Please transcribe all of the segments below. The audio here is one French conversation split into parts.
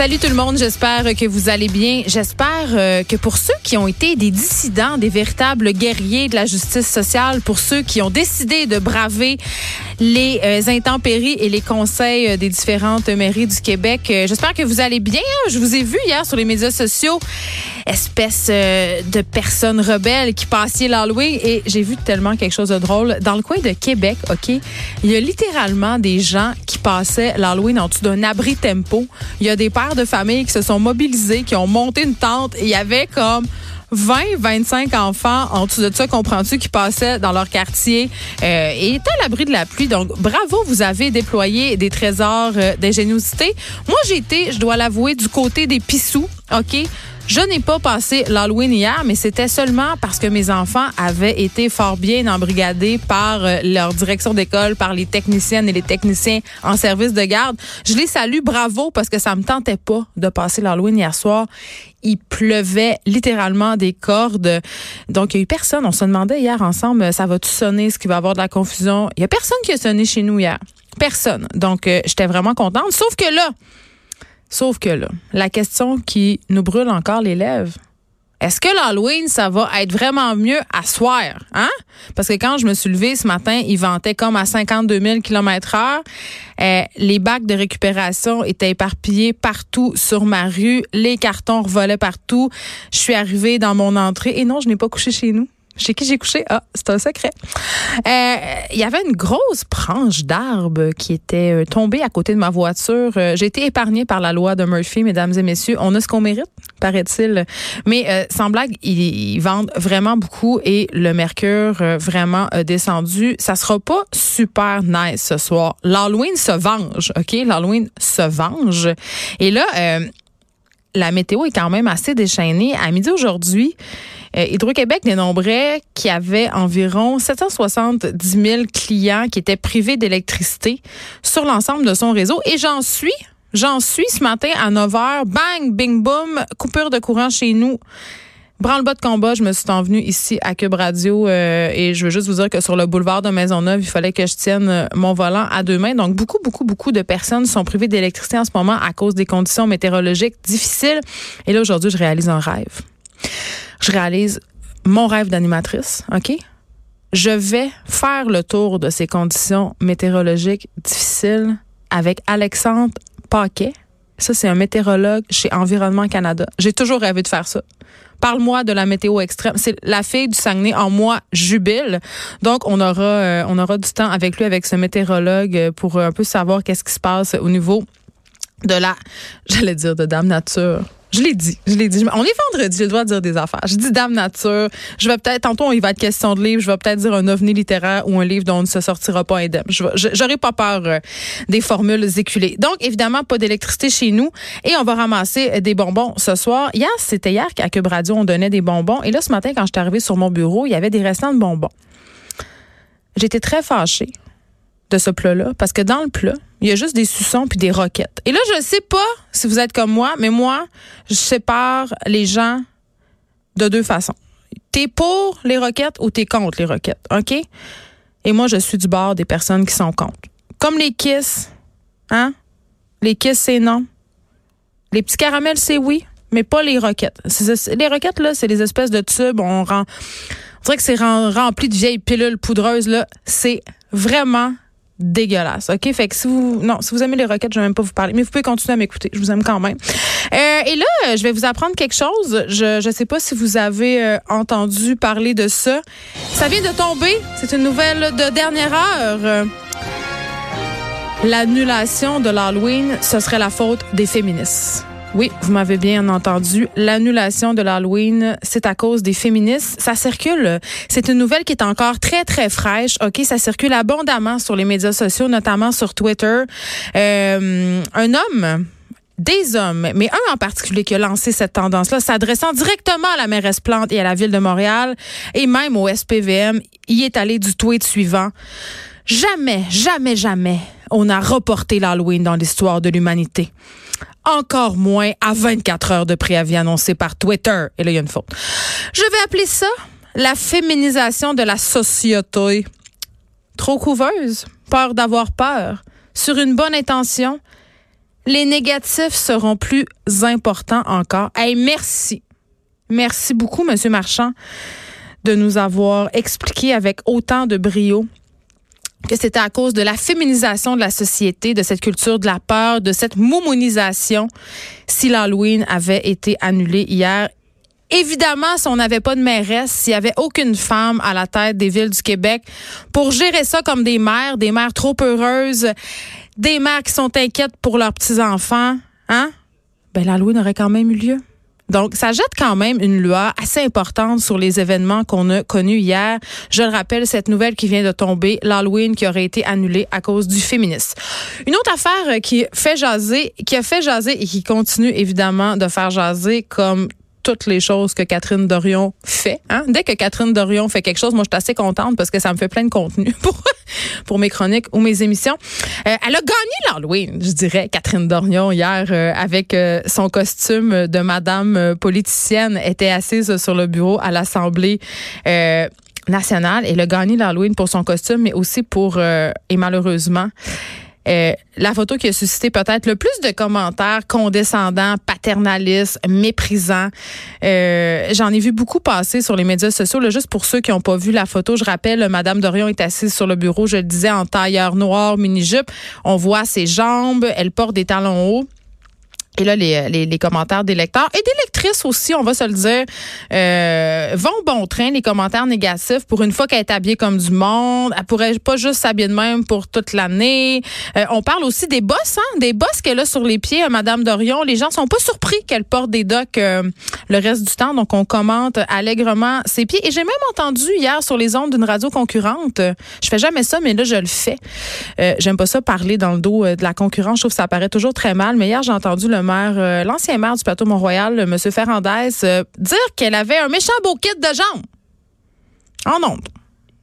Salut tout le monde, j'espère que vous allez bien. J'espère euh, que pour ceux qui ont été des dissidents, des véritables guerriers de la justice sociale, pour ceux qui ont décidé de braver les euh, intempéries et les conseils euh, des différentes mairies du Québec, j'espère que vous allez bien. Je vous ai vu hier sur les médias sociaux, espèce de personnes rebelles qui passiez l'Halloween et j'ai vu tellement quelque chose de drôle. Dans le coin de Québec, OK, il y a littéralement des gens qui passaient l'Halloween en dessous d'un abri tempo. Il y a des pères de famille qui se sont mobilisés, qui ont monté une tente et il y avait comme 20, 25 enfants en dessous de ça, comprends-tu, qui passaient dans leur quartier euh, et étaient à l'abri de la pluie. Donc, bravo, vous avez déployé des trésors euh, d'ingéniosité. Moi, j'ai été, je dois l'avouer, du côté des pissous, OK? Je n'ai pas passé l'Halloween hier, mais c'était seulement parce que mes enfants avaient été fort bien embrigadés par euh, leur direction d'école, par les techniciennes et les techniciens en service de garde. Je les salue, bravo, parce que ça me tentait pas de passer l'Halloween hier soir. Il pleuvait littéralement des cordes. Donc, il y a eu personne. On se demandait hier ensemble, ça va-tu sonner? Est-ce qu'il va y avoir de la confusion? Il y a personne qui a sonné chez nous hier. Personne. Donc, euh, j'étais vraiment contente. Sauf que là, Sauf que là, la question qui nous brûle encore les lèvres, est-ce que l'Halloween, ça va être vraiment mieux à soir? Hein? Parce que quand je me suis levée ce matin, il ventait comme à 52 000 km heure. Euh, les bacs de récupération étaient éparpillés partout sur ma rue. Les cartons revolaient partout. Je suis arrivée dans mon entrée. Et non, je n'ai pas couché chez nous. Chez qui j'ai couché? Ah, c'est un secret. Euh, il y avait une grosse branche d'arbre qui était euh, tombée à côté de ma voiture. Euh, j'ai été épargnée par la loi de Murphy, mesdames et messieurs. On a ce qu'on mérite, paraît-il. Mais sans blague, ils, vendent vraiment beaucoup et le mercure vraiment descendu. Ça sera pas super nice ce soir. L'Halloween se venge, OK? L'Halloween se venge. Et là, la météo est quand même assez déchaînée. À midi aujourd'hui, euh, Hydro-Québec dénombrait qu'il y avait environ 770 000 clients qui étaient privés d'électricité sur l'ensemble de son réseau. Et j'en suis, j'en suis ce matin à 9 h. Bang, bing, boom, coupure de courant chez nous. Branle-bas de combat, je me suis envenue ici à Cube Radio euh, et je veux juste vous dire que sur le boulevard de Maisonneuve, il fallait que je tienne euh, mon volant à deux mains. Donc beaucoup, beaucoup, beaucoup de personnes sont privées d'électricité en ce moment à cause des conditions météorologiques difficiles. Et là, aujourd'hui, je réalise un rêve je réalise mon rêve d'animatrice, OK? Je vais faire le tour de ces conditions météorologiques difficiles avec Alexandre Paquet. Ça, c'est un météorologue chez Environnement Canada. J'ai toujours rêvé de faire ça. Parle-moi de la météo extrême. C'est la fille du Saguenay en moi jubile. Donc on aura euh, on aura du temps avec lui avec ce météorologue pour un peu savoir qu'est-ce qui se passe au niveau de la j'allais dire de Dame Nature je l'ai dit, je l'ai dit. On est vendredi, j'ai le droit de dire des affaires. Je dis Dame Nature. Je vais peut-être, tantôt, il va être question de livre. Je vais peut-être dire un ovni littéraire ou un livre dont on ne se sortira pas indemne. Je J'aurai pas peur euh, des formules éculées. Donc, évidemment, pas d'électricité chez nous. Et on va ramasser euh, des bonbons ce soir. Hier, c'était hier qu'à Cube Radio, on donnait des bonbons. Et là, ce matin, quand je suis arrivée sur mon bureau, il y avait des restants de bonbons. J'étais très fâchée de ce plat-là parce que dans le plat, il y a juste des suçons puis des roquettes. Et là, je sais pas si vous êtes comme moi, mais moi, je sépare les gens de deux façons. T'es pour les roquettes ou t'es contre les roquettes, OK? Et moi, je suis du bord des personnes qui sont contre. Comme les kisses, hein? Les kisses, c'est non. Les petits caramels, c'est oui, mais pas les roquettes. Les roquettes, là, c'est des espèces de tubes. On rend, on que c'est rempli de vieilles pilules poudreuses, là. C'est vraiment dégueulasse. OK? Fait que si vous, non, si vous aimez les roquettes, je vais même pas vous parler, mais vous pouvez continuer à m'écouter. Je vous aime quand même. Euh, et là, je vais vous apprendre quelque chose. Je ne sais pas si vous avez euh, entendu parler de ça. Ça vient de tomber. C'est une nouvelle de dernière heure. L'annulation de l'Halloween, ce serait la faute des féministes. Oui, vous m'avez bien entendu. L'annulation de l'Halloween, c'est à cause des féministes. Ça circule. C'est une nouvelle qui est encore très, très fraîche. OK, ça circule abondamment sur les médias sociaux, notamment sur Twitter. Euh, un homme des hommes, mais un en particulier qui a lancé cette tendance-là, s'adressant directement à la mairesse Plante et à la ville de Montréal et même au SPVM, y est allé du tweet suivant. Jamais, jamais, jamais, on a reporté l'Halloween dans l'histoire de l'humanité. Encore moins à 24 heures de préavis annoncé par Twitter. Et là, il y a une faute. Je vais appeler ça la féminisation de la société. Trop couveuse, peur d'avoir peur, sur une bonne intention, les négatifs seront plus importants encore. Hey, merci. Merci beaucoup, Monsieur Marchand, de nous avoir expliqué avec autant de brio que c'était à cause de la féminisation de la société, de cette culture de la peur, de cette moumonisation, si l'Halloween avait été annulé hier. Évidemment, si on n'avait pas de mairesse, s'il n'y avait aucune femme à la tête des villes du Québec pour gérer ça comme des mères, des mères trop heureuses, des mères qui sont inquiètes pour leurs petits-enfants, hein? Ben, l'Halloween aurait quand même eu lieu. Donc, ça jette quand même une loi assez importante sur les événements qu'on a connus hier. Je le rappelle, cette nouvelle qui vient de tomber, l'Halloween qui aurait été annulé à cause du féminisme. Une autre affaire qui fait jaser, qui a fait jaser et qui continue évidemment de faire jaser comme toutes les choses que Catherine Dorion fait. Hein? Dès que Catherine Dorion fait quelque chose, moi, je suis assez contente parce que ça me fait plein de contenu pour, pour mes chroniques ou mes émissions. Euh, elle a gagné l'Halloween, je dirais, Catherine Dorion, hier, euh, avec euh, son costume de madame politicienne, était assise sur le bureau à l'Assemblée nationale. Elle a gagné l'Halloween pour son costume, mais aussi pour, et malheureusement, euh, la photo qui a suscité peut-être le plus de commentaires condescendants, paternalistes, méprisants. Euh, J'en ai vu beaucoup passer sur les médias sociaux. Juste pour ceux qui n'ont pas vu la photo, je rappelle, Madame Dorion est assise sur le bureau, je le disais, en tailleur noir, mini-jupe. On voit ses jambes, elle porte des talons hauts. Et là, les, les, les, commentaires des lecteurs et des lectrices aussi, on va se le dire, euh, vont bon train, les commentaires négatifs. Pour une fois qu'elle est habillée comme du monde, elle pourrait pas juste s'habiller de même pour toute l'année. Euh, on parle aussi des bosses, hein, des bosses qu'elle a sur les pieds, Madame Dorion. Les gens sont pas surpris qu'elle porte des docks euh, le reste du temps, donc on commente allègrement ses pieds. Et j'ai même entendu hier sur les ondes d'une radio concurrente, je fais jamais ça, mais là je le fais. Euh, J'aime pas ça parler dans le dos de la concurrence. Je trouve que ça paraît toujours très mal. Mais hier j'ai entendu le euh, l'ancien maire du plateau Mont-Royal, M. Ferrandez, euh, dire qu'elle avait un méchant beau kit de jambes. En ondes.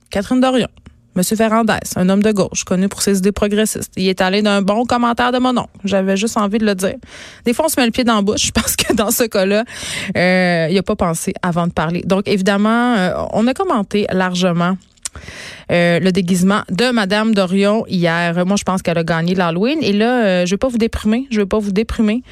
Catherine Dorion. M. Ferrandez, un homme de gauche, connu pour ses idées progressistes. Il est allé d'un bon commentaire de mon nom. J'avais juste envie de le dire. Des fois, on se met le pied dans la bouche. Pense que dans ce cas-là, euh, il n'a pas pensé avant de parler. Donc, évidemment, on a commenté largement euh, le déguisement de Madame Dorion hier. Moi, je pense qu'elle a gagné l'Halloween. Et là, euh, je vais pas vous déprimer. Je vais pas vous déprimer.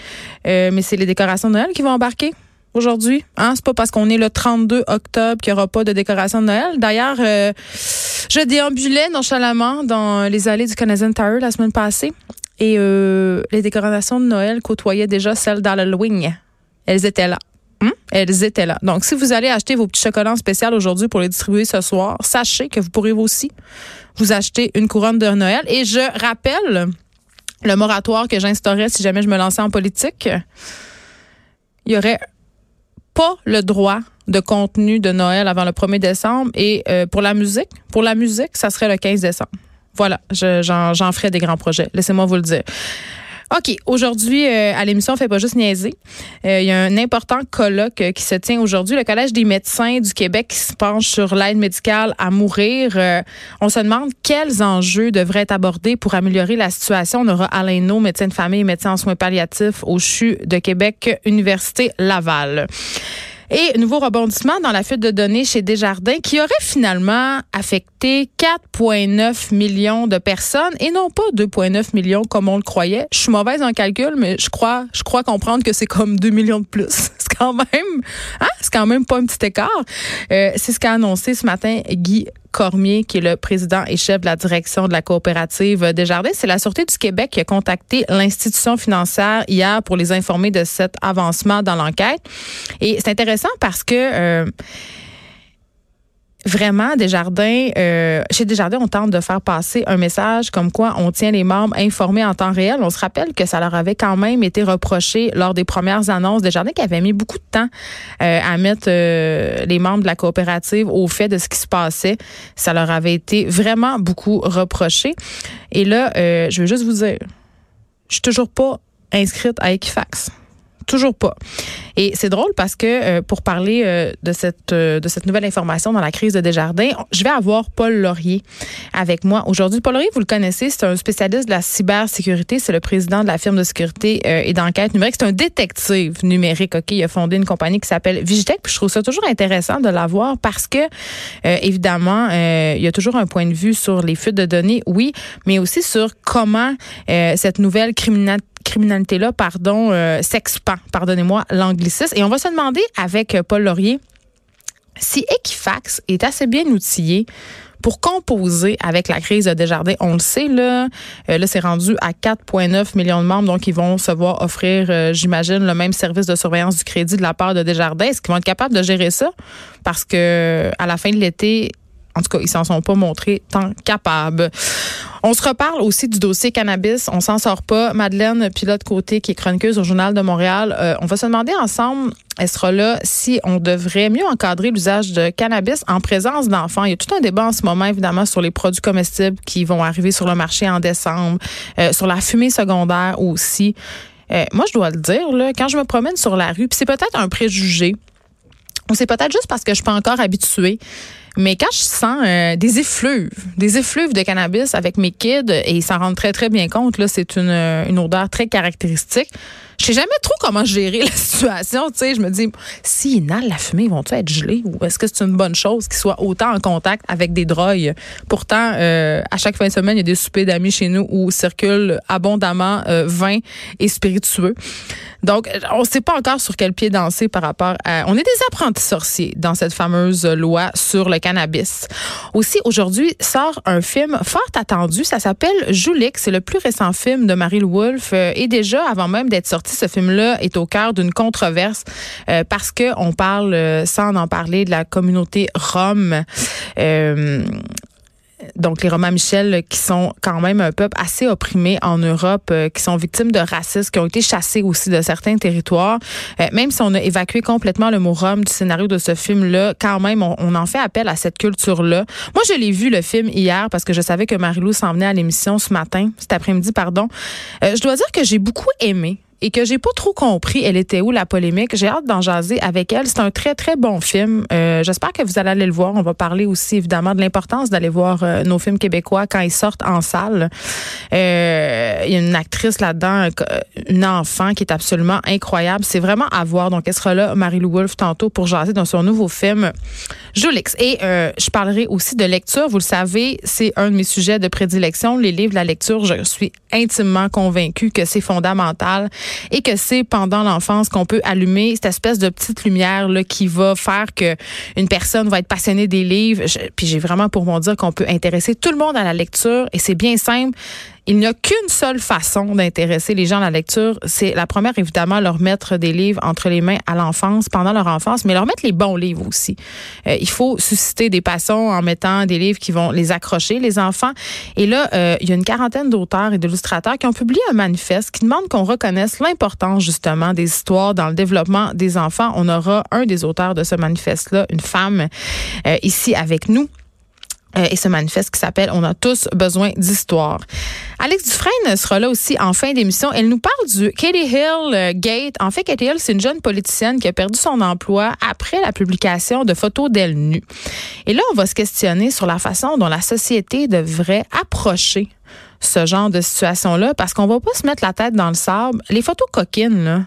Euh, mais c'est les décorations de Noël qui vont embarquer aujourd'hui. Hein? C'est pas parce qu'on est le 32 octobre qu'il n'y aura pas de décoration de Noël. D'ailleurs, je déambulais nonchalamment dans les allées du Canadian Tower la semaine passée. Et les décorations de Noël côtoyaient déjà celles d'Halloween. Elles étaient là. Hmm? Elles étaient là. Donc, si vous allez acheter vos petits chocolats spéciaux aujourd'hui pour les distribuer ce soir, sachez que vous pourrez aussi vous acheter une couronne de Noël. Et je rappelle le moratoire que j'instaurais si jamais je me lançais en politique. Il y aurait pas le droit de contenu de Noël avant le 1er décembre. Et euh, pour la musique, pour la musique, ça serait le 15 décembre. Voilà, j'en ferai des grands projets. Laissez-moi vous le dire. OK. Aujourd'hui, euh, à l'émission, on fait pas juste niaiser. Euh, il y a un important colloque euh, qui se tient aujourd'hui. Le Collège des médecins du Québec se penche sur l'aide médicale à mourir. on se demande quels enjeux devraient être abordés pour améliorer la situation. On aura Alain No, médecin de famille et médecin en soins palliatifs au CHU de Québec, Université Laval. Et nouveau rebondissement dans la fuite de données chez Desjardins qui aurait finalement affecté 4,9 millions de personnes et non pas 2,9 millions comme on le croyait. Je suis mauvaise en calcul, mais je crois, je crois comprendre que c'est comme 2 millions de plus. C'est quand même, hein? C'est quand même pas un petit écart. Euh, c'est ce qu'a annoncé ce matin Guy Cormier, qui est le président et chef de la direction de la coopérative Desjardins. C'est la Sûreté du Québec qui a contacté l'institution financière hier pour les informer de cet avancement dans l'enquête. Et c'est intéressant parce que... Euh, vraiment, Desjardins, euh, chez Desjardins, on tente de faire passer un message comme quoi on tient les membres informés en temps réel. On se rappelle que ça leur avait quand même été reproché lors des premières annonces. Desjardins qui avait mis beaucoup de temps euh, à mettre euh, les membres de la coopérative au fait de ce qui se passait. Ça leur avait été vraiment beaucoup reproché. Et là, euh, je veux juste vous dire, je suis toujours pas inscrite à Equifax. Toujours pas. Et c'est drôle parce que euh, pour parler euh, de cette euh, de cette nouvelle information dans la crise de Desjardins, je vais avoir Paul Laurier avec moi aujourd'hui. Paul Laurier, vous le connaissez, c'est un spécialiste de la cybersécurité, c'est le président de la firme de sécurité et d'enquête numérique, c'est un détective numérique. OK, il a fondé une compagnie qui s'appelle Vigitech, puis je trouve ça toujours intéressant de l'avoir parce que évidemment, il y a toujours un point de vue sur les fuites de données, oui, mais aussi sur comment cette nouvelle criminalité criminalité-là, pardon, euh, s'expand. Pardonnez-moi Et on va se demander avec euh, Paul Laurier si Equifax est assez bien outillé pour composer avec la crise de Desjardins. On le sait, là, euh, là c'est rendu à 4,9 millions de membres, donc ils vont se voir offrir, j'imagine, le même service de surveillance du crédit de la part de Desjardins. Est-ce qu'ils vont être capables de gérer ça? Parce que à la fin de l'été, en tout cas, ils s'en sont pas montrés tant capables. On se reparle aussi du dossier cannabis. On s'en sort pas. Madeleine Pilote Côté, qui est chroniqueuse au Journal de Montréal, euh, on va se demander ensemble, elle sera là, si on devrait mieux encadrer l'usage de cannabis en présence d'enfants. Il y a tout un débat en ce moment, évidemment, sur les produits comestibles qui vont arriver sur le marché en décembre, euh, sur la fumée secondaire aussi. Euh, moi, je dois le dire, quand je me promène sur la rue, c'est peut-être un préjugé, c'est peut-être juste parce que je suis pas encore habituée. Mais quand je sens euh, des effluves, des effluves de cannabis avec mes kids, et ils s'en rendent très, très bien compte, là, c'est une, une odeur très caractéristique. Je sais jamais trop comment gérer la situation. Tu sais, je me dis, s'ils inhalent la fumée, vont-ils être gelés? Ou est-ce que c'est une bonne chose qu'ils soient autant en contact avec des drogues? Pourtant, euh, à chaque fin de semaine, il y a des soupers d'amis chez nous où circulent abondamment euh, vin et spiritueux. Donc, on ne sait pas encore sur quel pied danser par rapport à. On est des apprentis sorciers dans cette fameuse loi sur le cannabis. Aussi, aujourd'hui, sort un film fort attendu. Ça s'appelle Joulix. C'est le plus récent film de Marie-Lou Wolfe. Euh, et déjà, avant même d'être sorti, ce film-là est au cœur d'une controverse euh, parce que on parle, euh, sans en parler, de la communauté rome. Donc les Romains Michel qui sont quand même un peuple assez opprimé en Europe, qui sont victimes de racisme, qui ont été chassés aussi de certains territoires. même si on a évacué complètement le mot Rome du scénario de ce film-là, quand même, on, en fait appel à cette culture-là. Moi, je l'ai vu le film hier parce que je savais que Marie-Lou s'en venait à l'émission ce matin, cet après-midi, pardon. je dois dire que j'ai beaucoup aimé et que j'ai pas trop compris elle était où la polémique. J'ai hâte d'en jaser avec elle. C'est un très très bon film. Euh, J'espère que vous allez aller le voir. On va parler aussi évidemment de l'importance d'aller voir euh, nos films québécois quand ils sortent en salle. Euh, il y a une actrice là-dedans, une enfant qui est absolument incroyable. C'est vraiment à voir. Donc elle sera là, Marie-Lou Wolfe tantôt pour jaser dans son nouveau film Jolix. Et euh, je parlerai aussi de lecture. Vous le savez, c'est un de mes sujets de prédilection, les livres, la lecture. Je suis intimement convaincue que c'est fondamental et que c'est pendant l'enfance qu'on peut allumer cette espèce de petite lumière là, qui va faire que une personne va être passionnée des livres. puis j'ai vraiment pour mon dire qu'on peut intéresser tout le monde à la lecture et c'est bien simple. Il n'y a qu'une seule façon d'intéresser les gens à la lecture. C'est la première, évidemment, leur mettre des livres entre les mains à l'enfance, pendant leur enfance, mais leur mettre les bons livres aussi. Euh, il faut susciter des passions en mettant des livres qui vont les accrocher, les enfants. Et là, euh, il y a une quarantaine d'auteurs et d'illustrateurs qui ont publié un manifeste qui demande qu'on reconnaisse l'importance, justement, des histoires dans le développement des enfants. On aura un des auteurs de ce manifeste-là, une femme, euh, ici avec nous. Euh, et ce manifeste qui s'appelle On a tous besoin d'histoire. Alex Dufresne sera là aussi en fin d'émission. Elle nous parle du Katie Hill euh, Gate. En fait, Katie Hill, c'est une jeune politicienne qui a perdu son emploi après la publication de photos d'elle nue. Et là, on va se questionner sur la façon dont la société devrait approcher ce genre de situation-là parce qu'on va pas se mettre la tête dans le sable. Les photos coquines, là,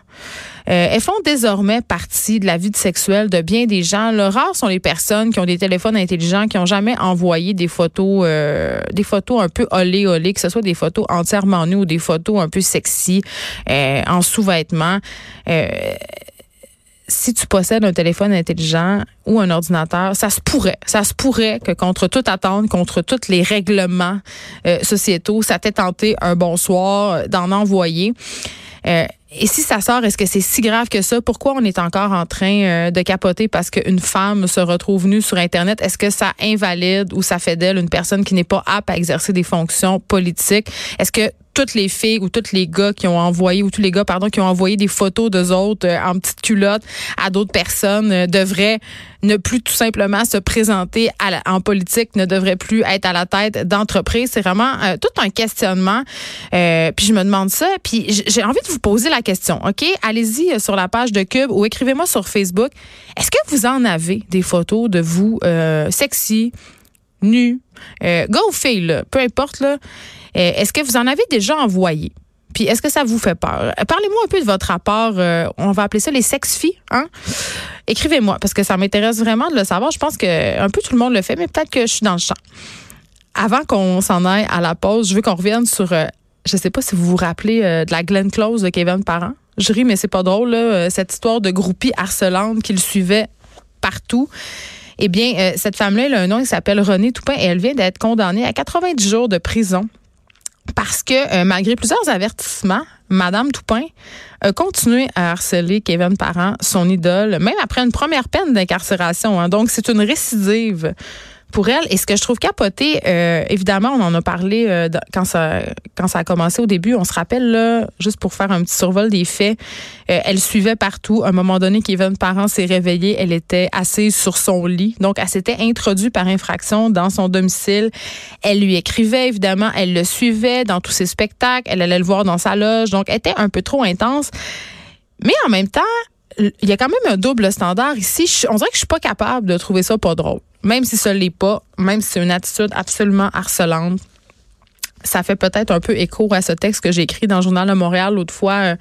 euh, elles font désormais partie de la vie sexuelle de bien des gens. Le rare sont les personnes qui ont des téléphones intelligents, qui ont jamais envoyé des photos, euh, des photos un peu olé olé, que ce soit des photos entièrement nues ou des photos un peu sexy euh, en sous-vêtements si tu possèdes un téléphone intelligent ou un ordinateur, ça se pourrait, ça se pourrait que contre toute attente, contre tous les règlements sociétaux, ça t'ait tenté un bonsoir d'en envoyer. Euh, et si ça sort, est-ce que c'est si grave que ça? Pourquoi on est encore en train euh, de capoter parce qu'une femme se retrouve nue sur Internet? Est-ce que ça invalide ou ça fait d'elle une personne qui n'est pas apte à exercer des fonctions politiques? Est-ce que toutes les filles ou tous les gars qui ont envoyé ou tous les gars pardon qui ont envoyé des photos d'eux autres euh, en petite culotte à d'autres personnes euh, devraient ne plus tout simplement se présenter en politique, ne devraient plus être à la tête d'entreprise. C'est vraiment euh, tout un questionnement. puis je me demande ça. Puis j'ai envie de vous poser la question. Ok, allez-y sur la page de Cube ou écrivez-moi sur Facebook. Est-ce que vous en avez des photos de vous sexy, nu, gars ou fille, peu importe. Euh, est-ce que vous en avez déjà envoyé? Puis est-ce que ça vous fait peur? Euh, parlez-moi un peu de votre rapport. Euh, on va appeler ça les sex-filles. Hein? Écrivez-moi parce que ça m'intéresse vraiment de le savoir. Je pense que un peu tout le monde le fait, mais peut-être que je suis dans le champ. Avant qu'on s'en aille à la pause, je veux qu'on revienne sur, je sais pas si vous vous rappelez de la Glenn Close de Kevin Parent. Je ris, mais c'est pas drôle, cette histoire de groupie harcelante qui le suivait partout. Eh bien, cette femme-là, elle a un nom, il s'appelle Renée Toupin et elle vient d'être condamnée à 90 jours de prison parce que euh, malgré plusieurs avertissements, Madame Toupin a continué à harceler Kevin Parent, son idole, même après une première peine d'incarcération. Hein. Donc, c'est une récidive pour elle. Et ce que je trouve capoté, euh, évidemment, on en a parlé euh, quand ça quand ça a commencé au début. On se rappelle là, juste pour faire un petit survol des faits, euh, elle suivait partout. À un moment donné, Kevin Parent s'est réveillée, elle était assise sur son lit. Donc, elle s'était introduite par infraction dans son domicile. Elle lui écrivait évidemment, elle le suivait dans tous ses spectacles, elle allait le voir dans sa loge. Donc, elle était un peu trop intense. Mais en même temps, il y a quand même un double standard ici. on dirait que je suis pas capable de trouver ça pas drôle. Même si ce l'est pas, même si c'est une attitude absolument harcelante. Ça fait peut-être un peu écho à ce texte que j'ai écrit dans le Journal de Montréal l'autre fois. Euh,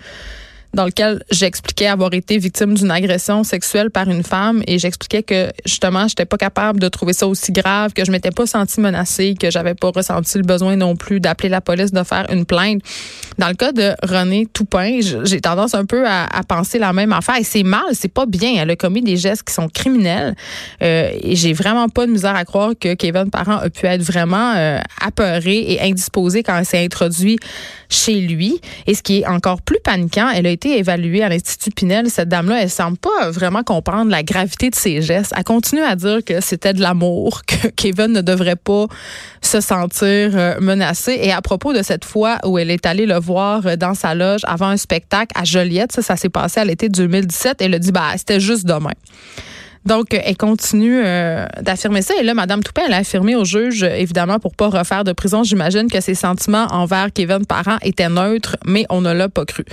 dans lequel j'expliquais avoir été victime d'une agression sexuelle par une femme et j'expliquais que justement j'étais pas capable de trouver ça aussi grave, que je m'étais pas sentie menacée, que j'avais pas ressenti le besoin non plus d'appeler la police, de faire une plainte. Dans le cas de René Toupin, j'ai tendance un peu à, penser la même affaire et c'est mal, c'est pas bien. Elle a commis des gestes qui sont criminels euh, et j'ai vraiment pas de misère à croire que Kevin Parent a pu être vraiment euh, apeuré et indisposé quand elle s'est introduit chez lui. Et ce qui est encore plus paniquant, elle a été évaluée à l'Institut Pinel. Cette dame-là, elle semble pas vraiment comprendre la gravité de ses gestes. Elle continue à dire que c'était de l'amour, que Kevin ne devrait pas se sentir euh, menacé. Et à propos de cette fois où elle est allée le voir euh, dans sa loge avant un spectacle à Joliette, ça, ça s'est passé à l'été 2017, elle a dit, bah, c'était juste demain. Donc, elle continue euh, d'affirmer ça. Et là, Mme Toupin, elle a affirmé au juge, évidemment, pour pas refaire de prison, j'imagine que ses sentiments envers Kevin Parent étaient neutres, mais on ne l'a pas cru.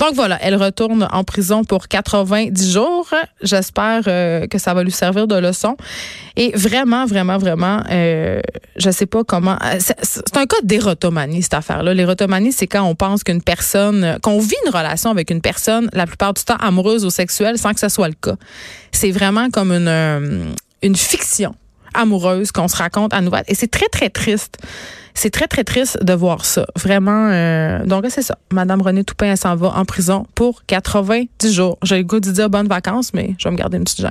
Donc voilà, elle retourne en prison pour 90 jours. J'espère euh, que ça va lui servir de leçon. Et vraiment, vraiment, vraiment, euh, je sais pas comment. Euh, c'est un cas d'érotomanie, cette affaire-là. L'érotomanie, c'est quand on pense qu'une personne, qu'on vit une relation avec une personne, la plupart du temps amoureuse ou sexuelle, sans que ce soit le cas. C'est vraiment comme une, euh, une fiction amoureuse qu'on se raconte à nouvelle. Et c'est très, très triste. C'est très, très triste de voir ça. Vraiment. Euh, donc, c'est ça. Madame Renée Toupin, s'en va en prison pour 90 jours. J'ai le goût de dire bonnes vacances, mais je vais me garder une petite gêne.